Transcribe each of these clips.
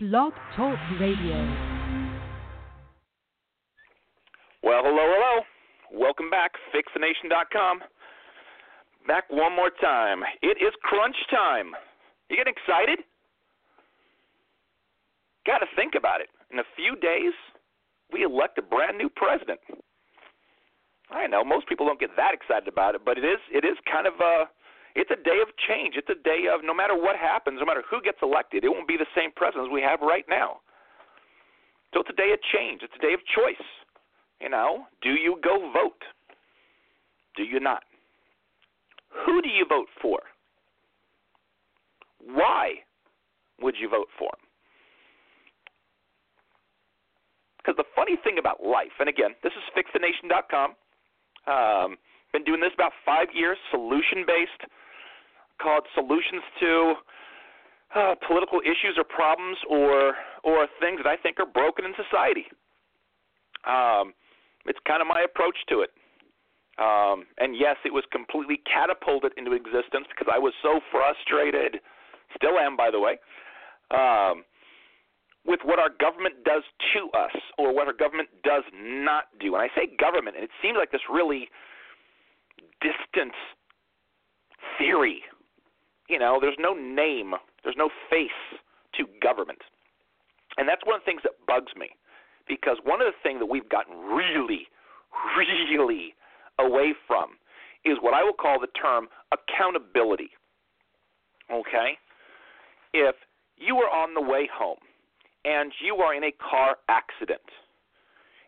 Blog Talk Radio. Well, hello, hello. Welcome back, FixTheNation.com. Back one more time. It is crunch time. You getting excited? Got to think about it. In a few days, we elect a brand new president. I know most people don't get that excited about it, but it is it is kind of a it's a day of change. It's a day of no matter what happens, no matter who gets elected, it won't be the same president as we have right now. So it's a day of change. It's a day of choice. You know, do you go vote? Do you not? Who do you vote for? Why would you vote for him? Because the funny thing about life, and again, this is fixthenation.com. Um, been doing this about five years, solution based, called solutions to uh, political issues or problems or or things that I think are broken in society. Um, it's kind of my approach to it. Um, and yes, it was completely catapulted into existence because I was so frustrated, still am, by the way, um, with what our government does to us or what our government does not do. And I say government, and it seems like this really distant theory. You know, there's no name, there's no face to government. And that's one of the things that bugs me because one of the things that we've gotten really, really away from is what I will call the term accountability. Okay? If you are on the way home and you are in a car accident,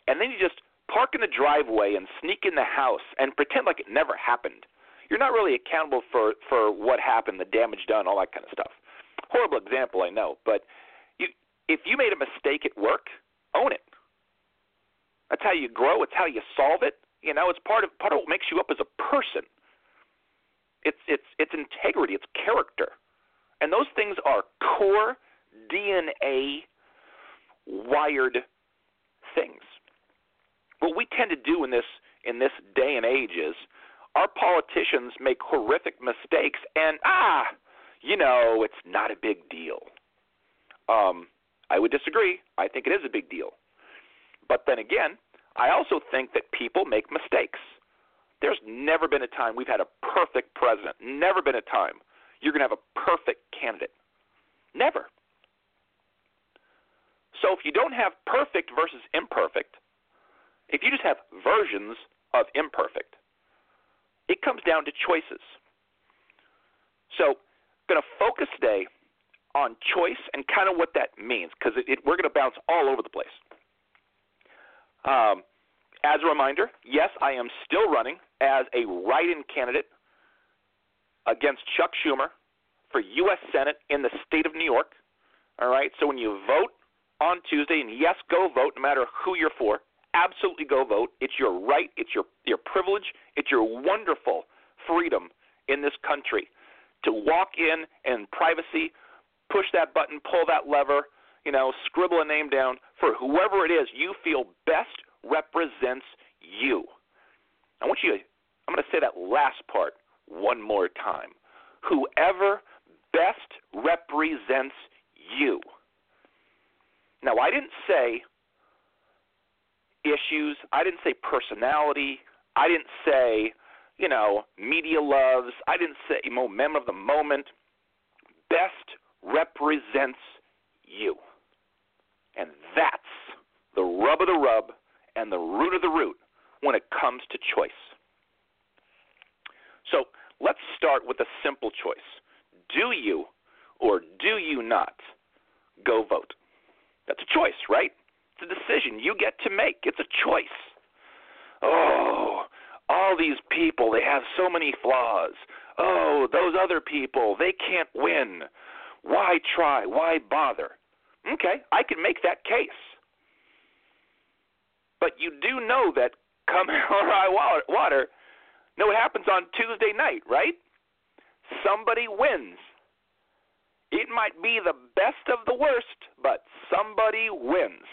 and then you just park in the driveway and sneak in the house and pretend like it never happened, you're not really accountable for for what happened, the damage done, all that kind of stuff. Horrible example, I know, but you if you made a mistake at work, own it. That's how you grow. It's how you solve it. You know, it's part of part of what makes you up as a person. It's it's it's integrity, it's character. And those things are core DNA wired things. What we tend to do in this in this day and age is our politicians make horrific mistakes and ah, you know, it's not a big deal. Um, I would disagree. I think it is a big deal. But then again, I also think that people make mistakes. There's never been a time we've had a perfect president. Never been a time you're going to have a perfect candidate. Never. So if you don't have perfect versus imperfect, if you just have versions of imperfect, it comes down to choices. So going to focus today on choice and kind of what that means because we're going to bounce all over the place. Um, as a reminder, yes, I am still running as a write in candidate against Chuck Schumer for U.S. Senate in the state of New York. All right, so when you vote on Tuesday, and yes, go vote no matter who you're for, absolutely go vote. It's your right, it's your, your privilege, it's your wonderful freedom in this country to walk in in privacy, push that button, pull that lever, you know, scribble a name down for whoever it is you feel best represents you. I want you to, I'm going to say that last part one more time. Whoever best represents you. Now, I didn't say issues, I didn't say personality, I didn't say, you know, media loves, I didn't say momentum of the moment. Best represents you. And that's the rub of the rub and the root of the root when it comes to choice. So let's start with a simple choice. Do you or do you not go vote? That's a choice, right? A decision you get to make. It's a choice. Oh, all these people, they have so many flaws. Oh, those other people, they can't win. Why try? Why bother? Okay, I can make that case. But you do know that come hell or high water, know what happens on Tuesday night, right? Somebody wins. It might be the best of the worst, but somebody wins.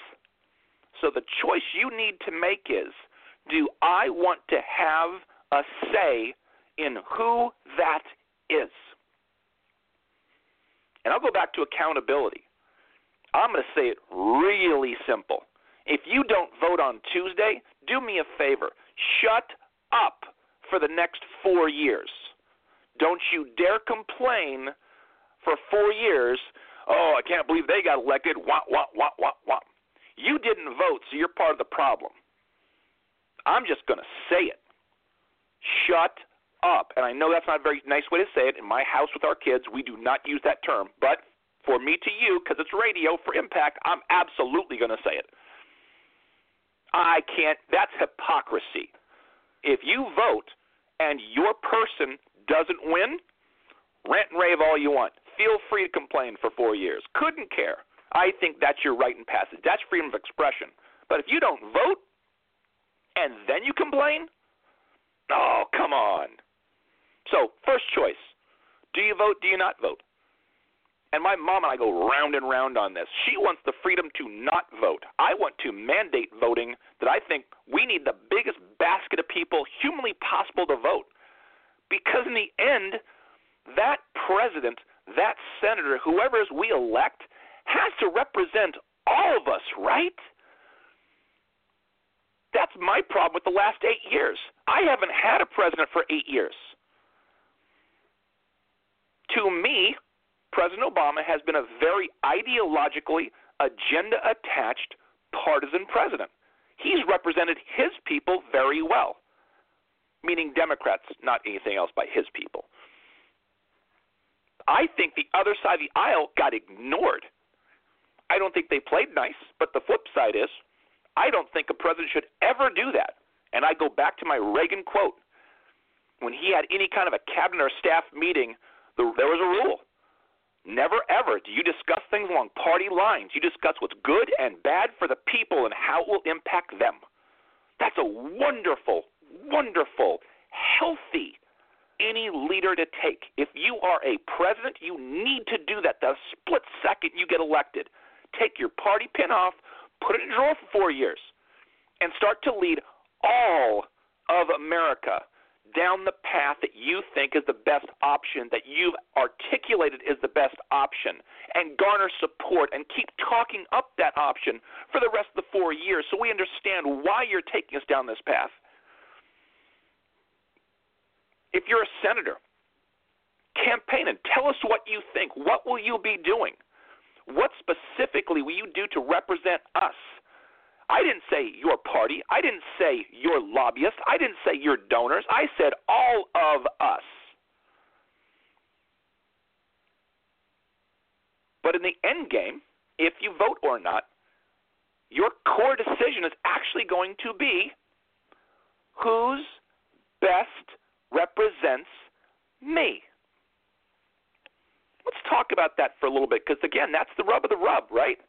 So the choice you need to make is do I want to have a say in who that is? And I'll go back to accountability. I'm going to say it really simple. If you don't vote on Tuesday, do me a favor. Shut up for the next four years. Don't you dare complain for four years. Oh, I can't believe they got elected. Wah, wah, wah, wah, wah. You didn't vote, so you're part of the problem. I'm just going to say it. Shut up. And I know that's not a very nice way to say it. In my house with our kids, we do not use that term. But for me to you, because it's radio for impact, I'm absolutely going to say it. I can't. That's hypocrisy. If you vote and your person doesn't win, rant and rave all you want. Feel free to complain for four years. Couldn't care. I think that's your right and passage. That's freedom of expression. But if you don't vote and then you complain, oh, come on. So, first choice do you vote? Do you not vote? And my mom and I go round and round on this. She wants the freedom to not vote. I want to mandate voting that I think we need the biggest basket of people humanly possible to vote. Because in the end, that president, that senator, whoever we elect, has to represent all of us, right? That's my problem with the last eight years. I haven't had a president for eight years. To me, President Obama has been a very ideologically agenda attached partisan president. He's represented his people very well, meaning Democrats, not anything else by his people. I think the other side of the aisle got ignored. I don't think they played nice, but the flip side is I don't think a president should ever do that. And I go back to my Reagan quote. When he had any kind of a cabinet or staff meeting, the, there was a rule. Never ever do you discuss things along party lines. You discuss what's good and bad for the people and how it will impact them. That's a wonderful, wonderful, healthy any leader to take. If you are a president, you need to do that the split second you get elected. Take your party pin off, put it in a drawer for four years, and start to lead all of America down the path that you think is the best option, that you've articulated is the best option, and garner support and keep talking up that option for the rest of the four years so we understand why you're taking us down this path. If you're a senator, campaign and tell us what you think. What will you be doing? What specifically will you do to represent us? I didn't say your party. I didn't say your lobbyists. I didn't say your donors. I said all of us. But in the end game, if you vote or not, your core decision is actually going to be whose best represents me. Let's talk about that for a little bit because, again, that's the rub of the rub, right?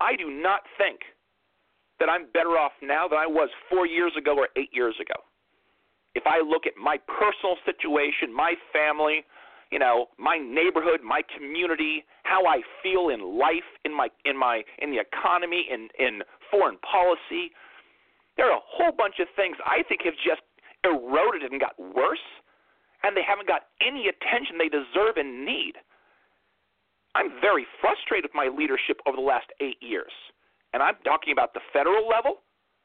I do not think that I'm better off now than I was four years ago or eight years ago. If I look at my personal situation, my family, you know, my neighborhood, my community, how I feel in life, in my in my in the economy, in in foreign policy, there are a whole bunch of things I think have just eroded and got worse, and they haven't got any attention they deserve and need. I'm very frustrated with my leadership over the last eight years. And I'm talking about the federal level,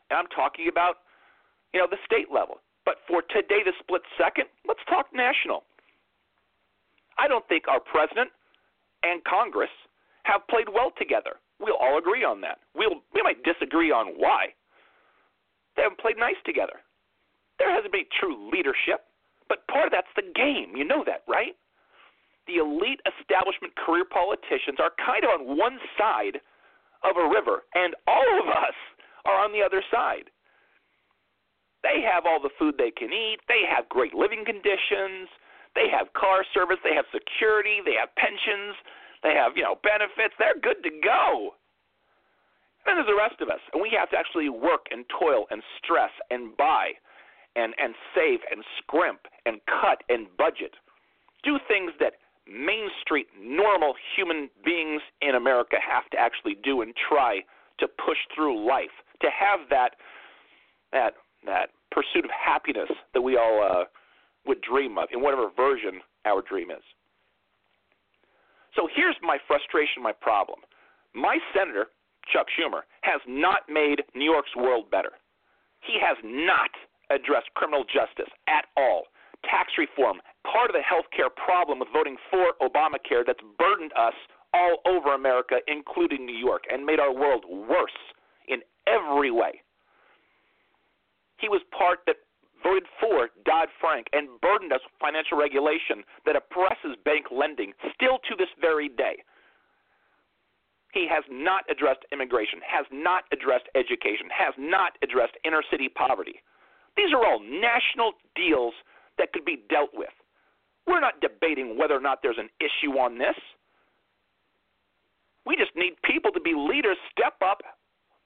and I'm talking about, you know, the state level. But for today, the split second, let's talk national. I don't think our president and Congress have played well together. We'll all agree on that. We'll, we might disagree on why. They haven't played nice together. There hasn't been true leadership, but part of that's the game. You know that, right? the elite establishment career politicians are kind of on one side of a river, and all of us are on the other side. They have all the food they can eat, they have great living conditions, they have car service, they have security, they have pensions, they have, you know, benefits. They're good to go. And then there's the rest of us, and we have to actually work and toil and stress and buy and and save and scrimp and cut and budget. Do things that Main Street normal human beings in America have to actually do and try to push through life, to have that that that pursuit of happiness that we all uh, would dream of in whatever version our dream is. So here's my frustration, my problem. My senator, Chuck Schumer, has not made New York's world better. He has not addressed criminal justice at all. Tax reform, part of the health care problem with voting for Obamacare that's burdened us all over America, including New York, and made our world worse in every way. He was part that voted for Dodd Frank and burdened us with financial regulation that oppresses bank lending still to this very day. He has not addressed immigration, has not addressed education, has not addressed inner city poverty. These are all national deals that could be dealt with. We're not debating whether or not there's an issue on this. We just need people to be leaders, step up,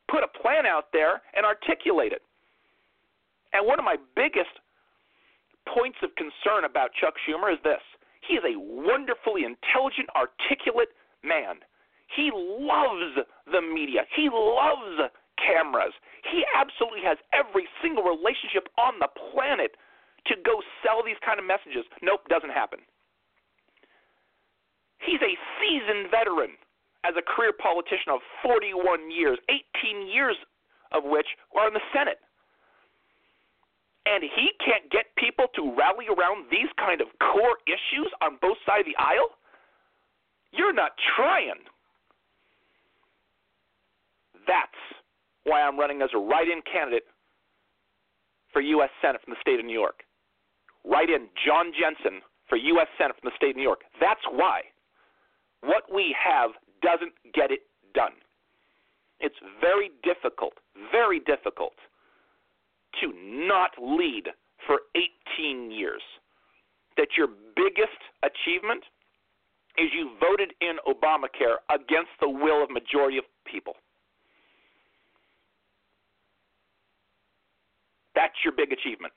put a plan out there, and articulate it. And one of my biggest points of concern about Chuck Schumer is this he is a wonderfully intelligent, articulate man. He loves the media, he loves cameras. He absolutely has every single relationship on the planet to go sell these kind of messages. Nope, doesn't happen. He's a seasoned veteran as a career politician of 41 years, 18 years of which are in the Senate. And he can't get people to rally around these kind of core issues on both sides of the aisle? You're not trying. That's why I'm running as a write in candidate for U.S. Senate from the state of New York. Write in John Jensen for U.S. Senate from the state of New York. That's why. What we have doesn't get it done. It's very difficult, very difficult to not lead for 18 years. That your biggest achievement is you voted in Obamacare against the will of majority of people. That's your big achievement.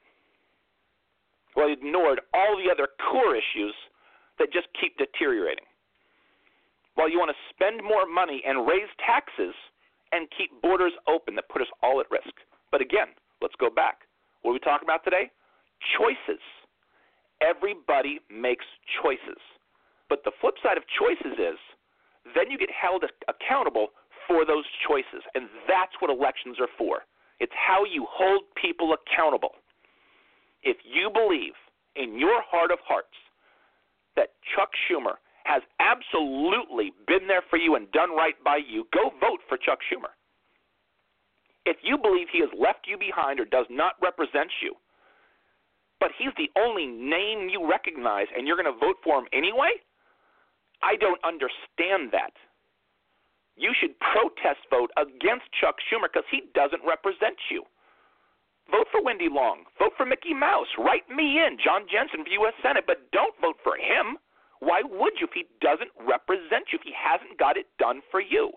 Well, you ignored all the other core issues that just keep deteriorating. While you want to spend more money and raise taxes and keep borders open that put us all at risk. But again, let's go back. What are we talking about today? Choices. Everybody makes choices. But the flip side of choices is then you get held accountable for those choices. And that's what elections are for. It's how you hold people accountable. If you believe in your heart of hearts that Chuck Schumer has absolutely been there for you and done right by you, go vote for Chuck Schumer. If you believe he has left you behind or does not represent you, but he's the only name you recognize and you're going to vote for him anyway, I don't understand that you should protest vote against Chuck Schumer because he doesn't represent you. Vote for Wendy Long. Vote for Mickey Mouse. Write me in, John Jensen for U.S. Senate, but don't vote for him. Why would you if he doesn't represent you, if he hasn't got it done for you?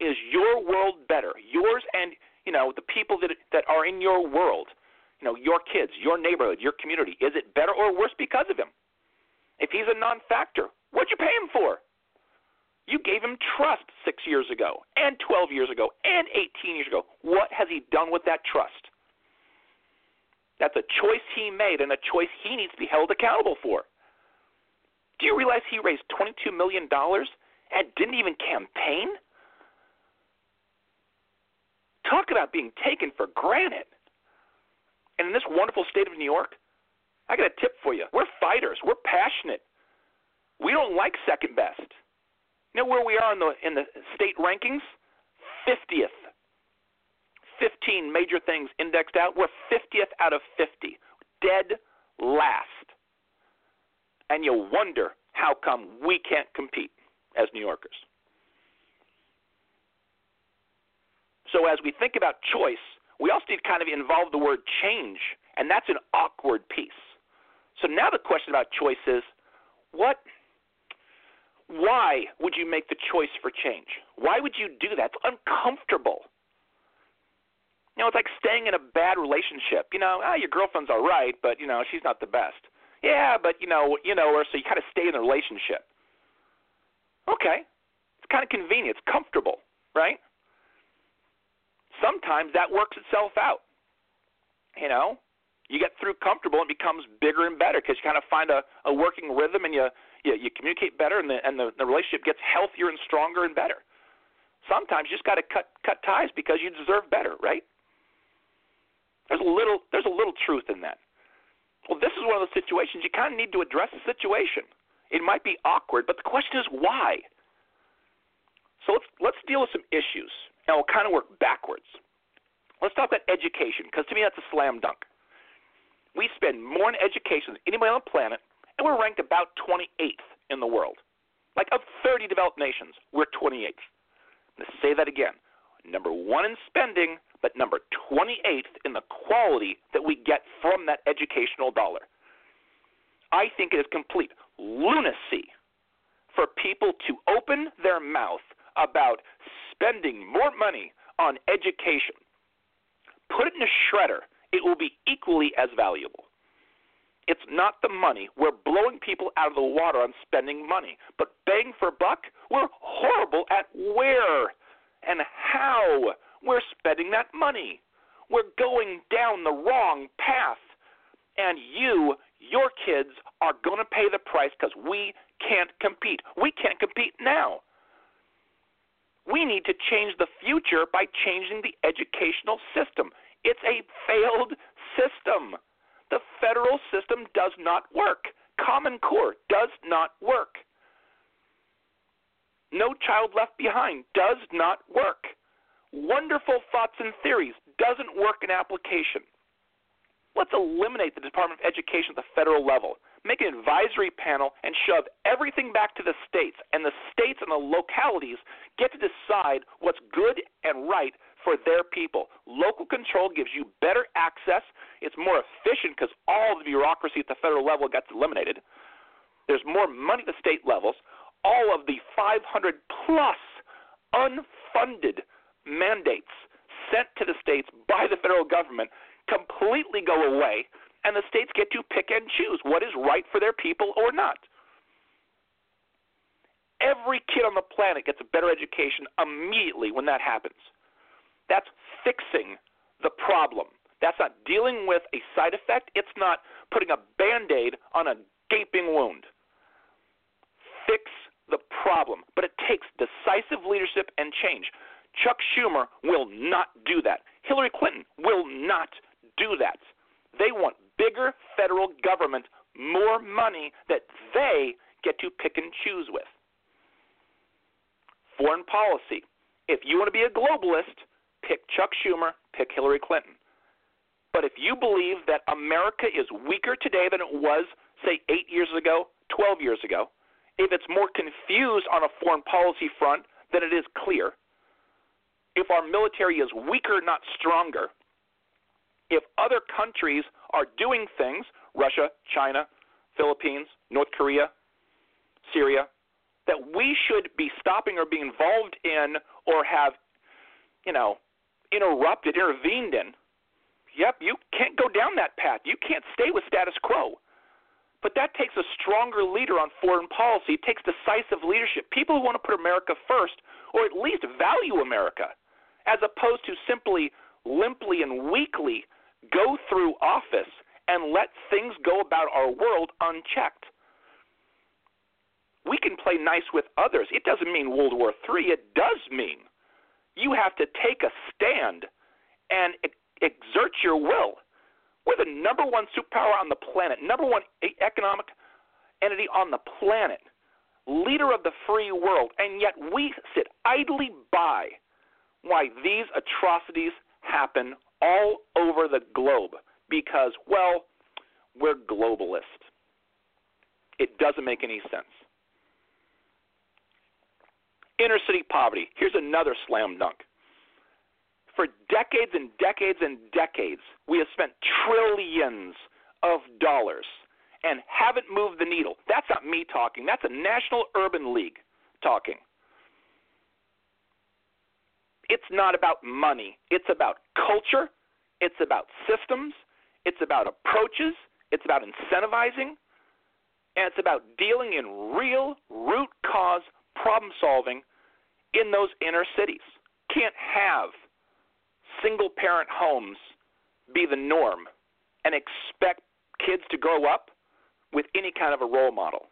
Is your world better? Yours and, you know, the people that, that are in your world, you know, your kids, your neighborhood, your community, is it better or worse because of him? If he's a non factor, what'd you pay him for? You gave him trust six years ago, and 12 years ago, and 18 years ago. What has he done with that trust? That's a choice he made and a choice he needs to be held accountable for. Do you realize he raised $22 million and didn't even campaign? Talk about being taken for granted. And in this wonderful state of New York, I got a tip for you. We're fighters. We're passionate. We don't like second best. You know where we are in the in the state rankings? 50th. 15 major things indexed out. We're 50th out of 50. Dead last. And you wonder how come we can't compete as New Yorkers. So as we think about choice, we also need to kind of involve the word change, and that's an awkward piece. So now the question about choice is what why would you make the choice for change? Why would you do that? It's uncomfortable. You know, it's like staying in a bad relationship. You know, ah, your girlfriend's all right, but you know, she's not the best. Yeah, but you know, you know her, so you kind of stay in the relationship. Okay, it's kind of convenient. It's comfortable, right? Sometimes that works itself out. You know, you get through comfortable, and it becomes bigger and better because you kind of find a, a working rhythm, and you you, you communicate better, and the and the, the relationship gets healthier and stronger and better. Sometimes you just got to cut cut ties because you deserve better, right? There's a little there's a little truth in that. Well, this is one of those situations you kind of need to address the situation. It might be awkward, but the question is why. So let's let's deal with some issues, and we'll kind of work backwards. Let's talk about education, because to me that's a slam dunk. We spend more on education than anybody on the planet, and we're ranked about 28th in the world. Like of 30 developed nations, we're 28th. Let's say that again. Number one in spending, but number 28th in the quality that we get from that educational dollar. I think it is complete lunacy for people to open their mouth about spending more money on education. Put it in a shredder, it will be equally as valuable. It's not the money. We're blowing people out of the water on spending money. But bang for buck, we're horrible at where and how we're spending that money. We're going down the wrong path. And you, your kids, are going to pay the price because we can't compete. We can't compete now. We need to change the future by changing the educational system. It's a failed system. The federal system does not work. Common Core does not work. No Child Left Behind does not work. Wonderful Thoughts and Theories doesn't work in application. Let's eliminate the Department of Education at the federal level, make an advisory panel, and shove everything back to the states. And the states and the localities get to decide what's good and right for their people. Local control gives you better access. It's more efficient because all the bureaucracy at the federal level gets eliminated. There's more money at the state levels. All of the 500 plus unfunded mandates sent to the states by the federal government completely go away, and the states get to pick and choose what is right for their people or not. Every kid on the planet gets a better education immediately when that happens. That's fixing the problem. That's not dealing with a side effect. It's not putting a band aid on a gaping wound. Fix the problem. But it takes decisive leadership and change. Chuck Schumer will not do that. Hillary Clinton will not do that. They want bigger federal government, more money that they get to pick and choose with. Foreign policy. If you want to be a globalist, pick Chuck Schumer, pick Hillary Clinton. But if you believe that America is weaker today than it was, say, eight years ago, 12 years ago, if it's more confused on a foreign policy front than it is clear, if our military is weaker, not stronger, if other countries are doing things, Russia, China, Philippines, North Korea, Syria, that we should be stopping or be involved in or have, you know, interrupted, intervened in, yep, you can't go down that path. You can't stay with status quo. But that takes a stronger leader on foreign policy. It takes decisive leadership. People who want to put America first, or at least value America, as opposed to simply limply and weakly go through office and let things go about our world unchecked. We can play nice with others. It doesn't mean World War III. It does mean you have to take a stand and exert your will. We're the number one superpower on the planet, number one economic entity on the planet, leader of the free world, and yet we sit idly by why these atrocities happen all over the globe because, well, we're globalist. It doesn't make any sense. Inner city poverty. Here's another slam dunk. For decades and decades and decades, we have spent trillions of dollars and haven't moved the needle. That's not me talking. That's a National Urban League talking. It's not about money. It's about culture. It's about systems. It's about approaches. It's about incentivizing. And it's about dealing in real root cause problem solving in those inner cities. Can't have single parent homes be the norm and expect kids to grow up with any kind of a role model.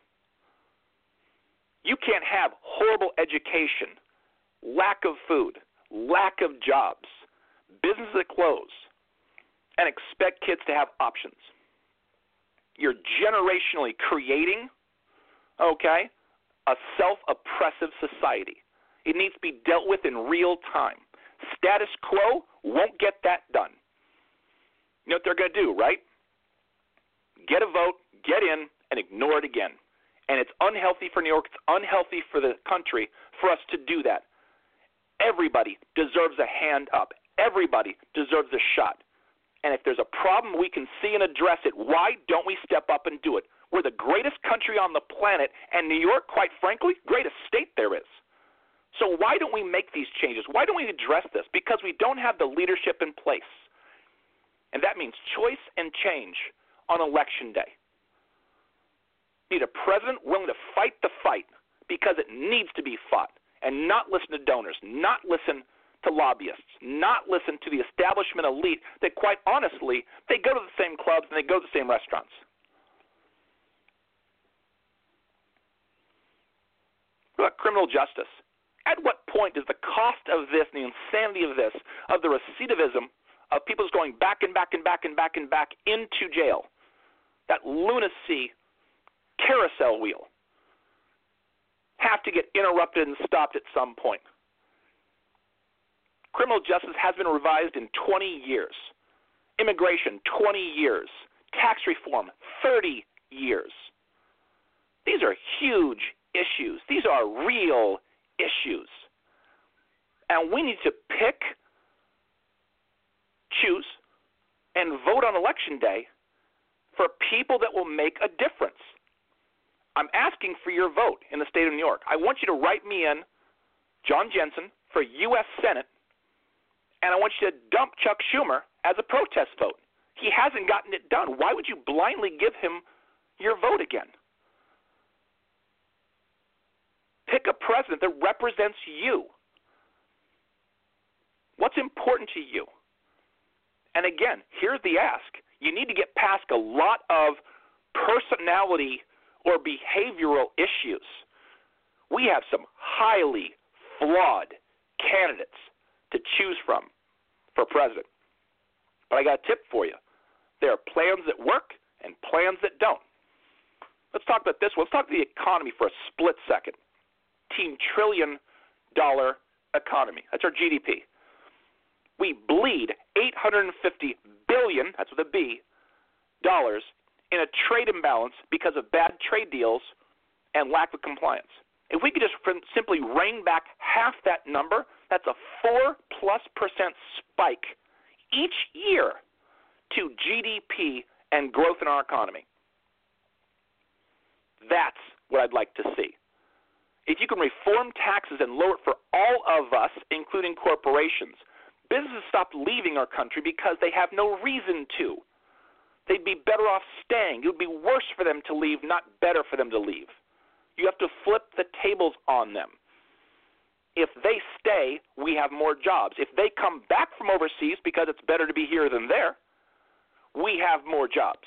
You can't have horrible education, lack of food, lack of jobs, businesses that close, and expect kids to have options. You're generationally creating, okay, a self oppressive society. It needs to be dealt with in real time. Status quo won't get that done. You know what they're going to do, right? Get a vote, get in, and ignore it again. And it's unhealthy for New York, it's unhealthy for the country for us to do that. Everybody deserves a hand up. Everybody deserves a shot. And if there's a problem we can see and address it, why don't we step up and do it? We're the greatest country on the planet, and New York, quite frankly, greatest state there is. So why don't we make these changes? Why don't we address this? Because we don't have the leadership in place. And that means choice and change on election day. need a president willing to fight the fight because it needs to be fought and not listen to donors, not listen to lobbyists, not listen to the establishment elite that, quite honestly, they go to the same clubs and they go to the same restaurants. What about criminal justice? At what point does the cost of this, the insanity of this, of the recidivism of people just going back and back and back and back and back into jail, that lunacy carousel wheel, have to get interrupted and stopped at some point? Criminal justice has been revised in 20 years. Immigration, 20 years. Tax reform, 30 years. These are huge issues. These are real issues. And we need to pick, choose, and vote on election day for people that will make a difference. I'm asking for your vote in the state of New York. I want you to write me in, John Jensen, for U.S. Senate and I want you to dump Chuck Schumer as a protest vote. He hasn't gotten it done. Why would you blindly give him your vote again? Pick a president that represents you. What's important to you? And again, here's the ask. You need to get past a lot of personality or behavioral issues. We have some highly flawed candidates to choose from for president. But I got a tip for you. There are plans that work and plans that don't. Let's talk about this. Let's talk about the economy for a split second. Trillion dollar economy. That's our GDP. We bleed 850 billion, that's with a B, dollars in a trade imbalance because of bad trade deals and lack of compliance. If we could just simply rein back half that number, that's a 4 plus percent spike each year to GDP and growth in our economy. That's what I'd like to see. If you can reform taxes and lower it for all of us, including corporations, businesses stop leaving our country because they have no reason to. They'd be better off staying. It would be worse for them to leave, not better for them to leave. You have to flip the tables on them. If they stay, we have more jobs. If they come back from overseas because it's better to be here than there, we have more jobs.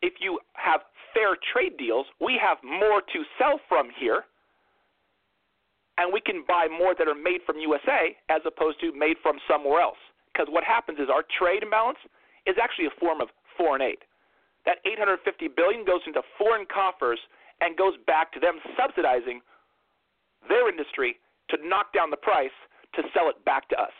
If you have fair trade deals, we have more to sell from here, and we can buy more that are made from USA as opposed to made from somewhere else. Because what happens is our trade imbalance is actually a form of foreign aid. That 850 billion goes into foreign coffers and goes back to them subsidizing their industry to knock down the price to sell it back to us.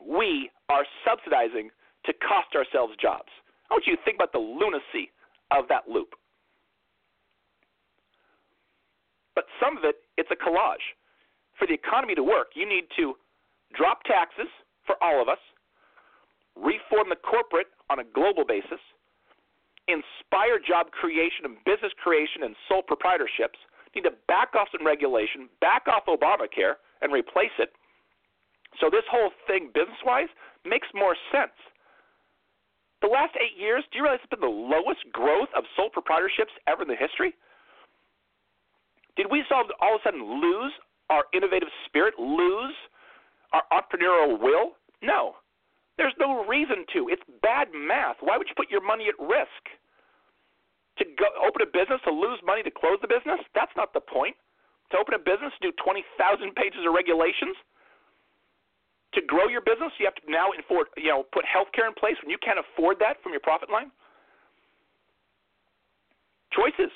We are subsidizing to cost ourselves jobs. I want you to think about the lunacy of that loop. But some of it, it's a collage. For the economy to work, you need to drop taxes for all of us, reform the corporate on a global basis, inspire job creation and business creation and sole proprietorships, need to back off some regulation, back off Obamacare, and replace it. So this whole thing, business wise, makes more sense. The last eight years, do you realize it's been the lowest growth of sole proprietorships ever in the history? Did we all, of a sudden lose our innovative spirit, lose our entrepreneurial will? No. There's no reason to. It's bad math. Why would you put your money at risk? To go open a business to lose money to close the business? That's not the point. To open a business, do 20,000 pages of regulations. To grow your business, you have to now afford, you know, put health care in place when you can't afford that from your profit line. Choices.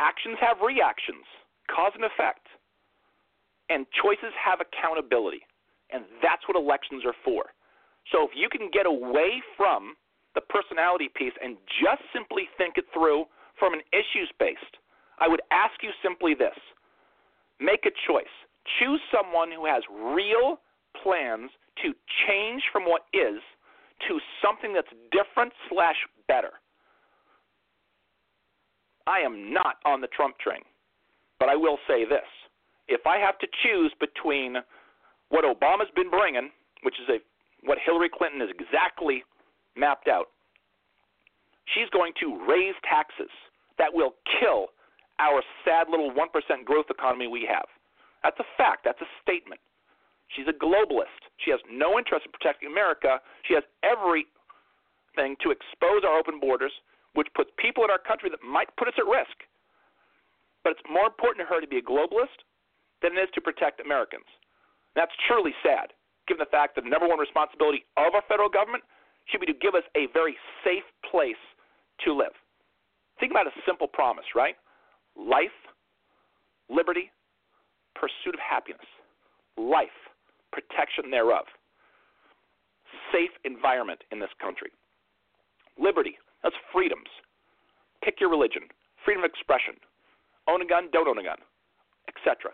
Actions have reactions, cause and effect. And choices have accountability. And that's what elections are for. So if you can get away from the personality piece and just simply think it through from an issues based, I would ask you simply this make a choice. Choose someone who has real plans to change from what is to something that's different slash better. I am not on the Trump train, but I will say this: if I have to choose between what Obama's been bringing, which is a what Hillary Clinton is exactly mapped out, she's going to raise taxes that will kill our sad little 1% growth economy we have. That's a fact. That's a statement. She's a globalist. She has no interest in protecting America. She has everything to expose our open borders, which puts people in our country that might put us at risk. But it's more important to her to be a globalist than it is to protect Americans. That's truly sad, given the fact that the number one responsibility of our federal government should be to give us a very safe place to live. Think about a simple promise, right? Life, liberty, pursuit of happiness. Life, protection thereof. Safe environment in this country. Liberty, that's freedoms. Pick your religion, freedom of expression. Own a gun, don't own a gun, etc.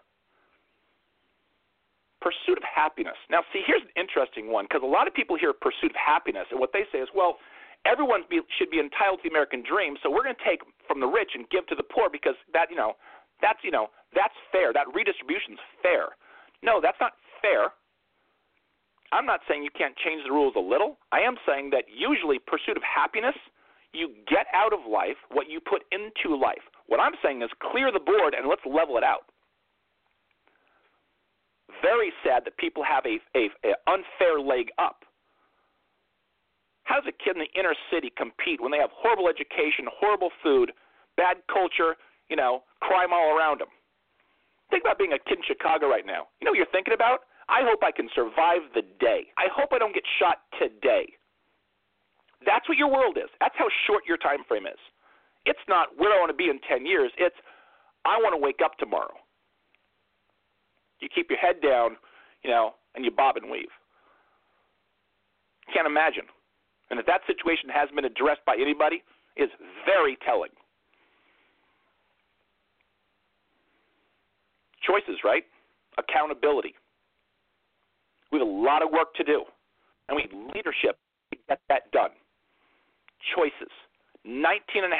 Pursuit of happiness. Now, see, here's an interesting one because a lot of people hear pursuit of happiness, and what they say is, well, everyone be, should be entitled to the American dream, so we're going to take from the rich and give to the poor because that, you know, that's you know, that's fair. That redistribution's fair. No, that's not fair. I'm not saying you can't change the rules a little. I am saying that usually pursuit of happiness, you get out of life what you put into life. What I'm saying is clear the board and let's level it out. Very sad that people have a, a, a unfair leg up how does a kid in the inner city compete when they have horrible education, horrible food, bad culture, you know, crime all around them? Think about being a kid in Chicago right now. You know what you're thinking about? I hope I can survive the day. I hope I don't get shot today. That's what your world is. That's how short your time frame is. It's not where I want to be in 10 years. It's I want to wake up tomorrow. You keep your head down, you know, and you bob and weave. Can't imagine and that that situation hasn't been addressed by anybody is very telling. Choices, right? Accountability. We have a lot of work to do, and we need leadership to get that done. Choices. $19.5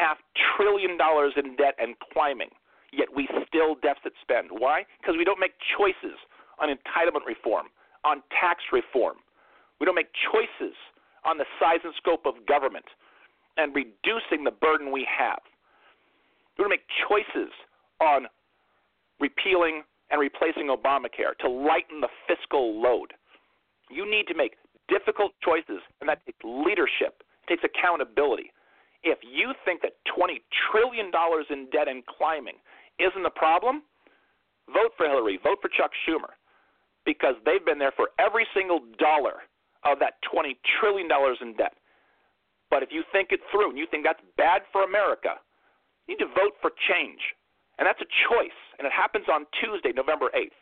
trillion in debt and climbing, yet we still deficit spend. Why? Because we don't make choices on entitlement reform, on tax reform. We don't make choices on the size and scope of government and reducing the burden we have. Going to make choices on repealing and replacing Obamacare to lighten the fiscal load. You need to make difficult choices, and that takes leadership, takes accountability. If you think that $20 trillion in debt and climbing isn't the problem, vote for Hillary, vote for Chuck Schumer, because they've been there for every single dollar of that $20 trillion in debt. But if you think it through and you think that's bad for America, you need to vote for change. And that's a choice. And it happens on Tuesday, November 8th.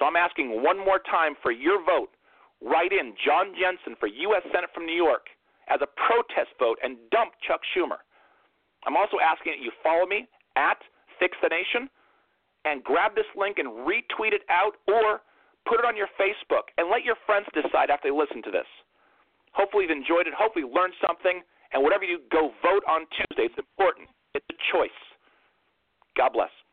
So I'm asking one more time for your vote. Write in John Jensen for U.S. Senate from New York as a protest vote and dump Chuck Schumer. I'm also asking that you follow me at Fix the Nation and grab this link and retweet it out or Put it on your Facebook and let your friends decide after they listen to this. Hopefully, you've enjoyed it. Hopefully, you learned something. And whatever you do, go vote on Tuesday, it's important. It's a choice. God bless.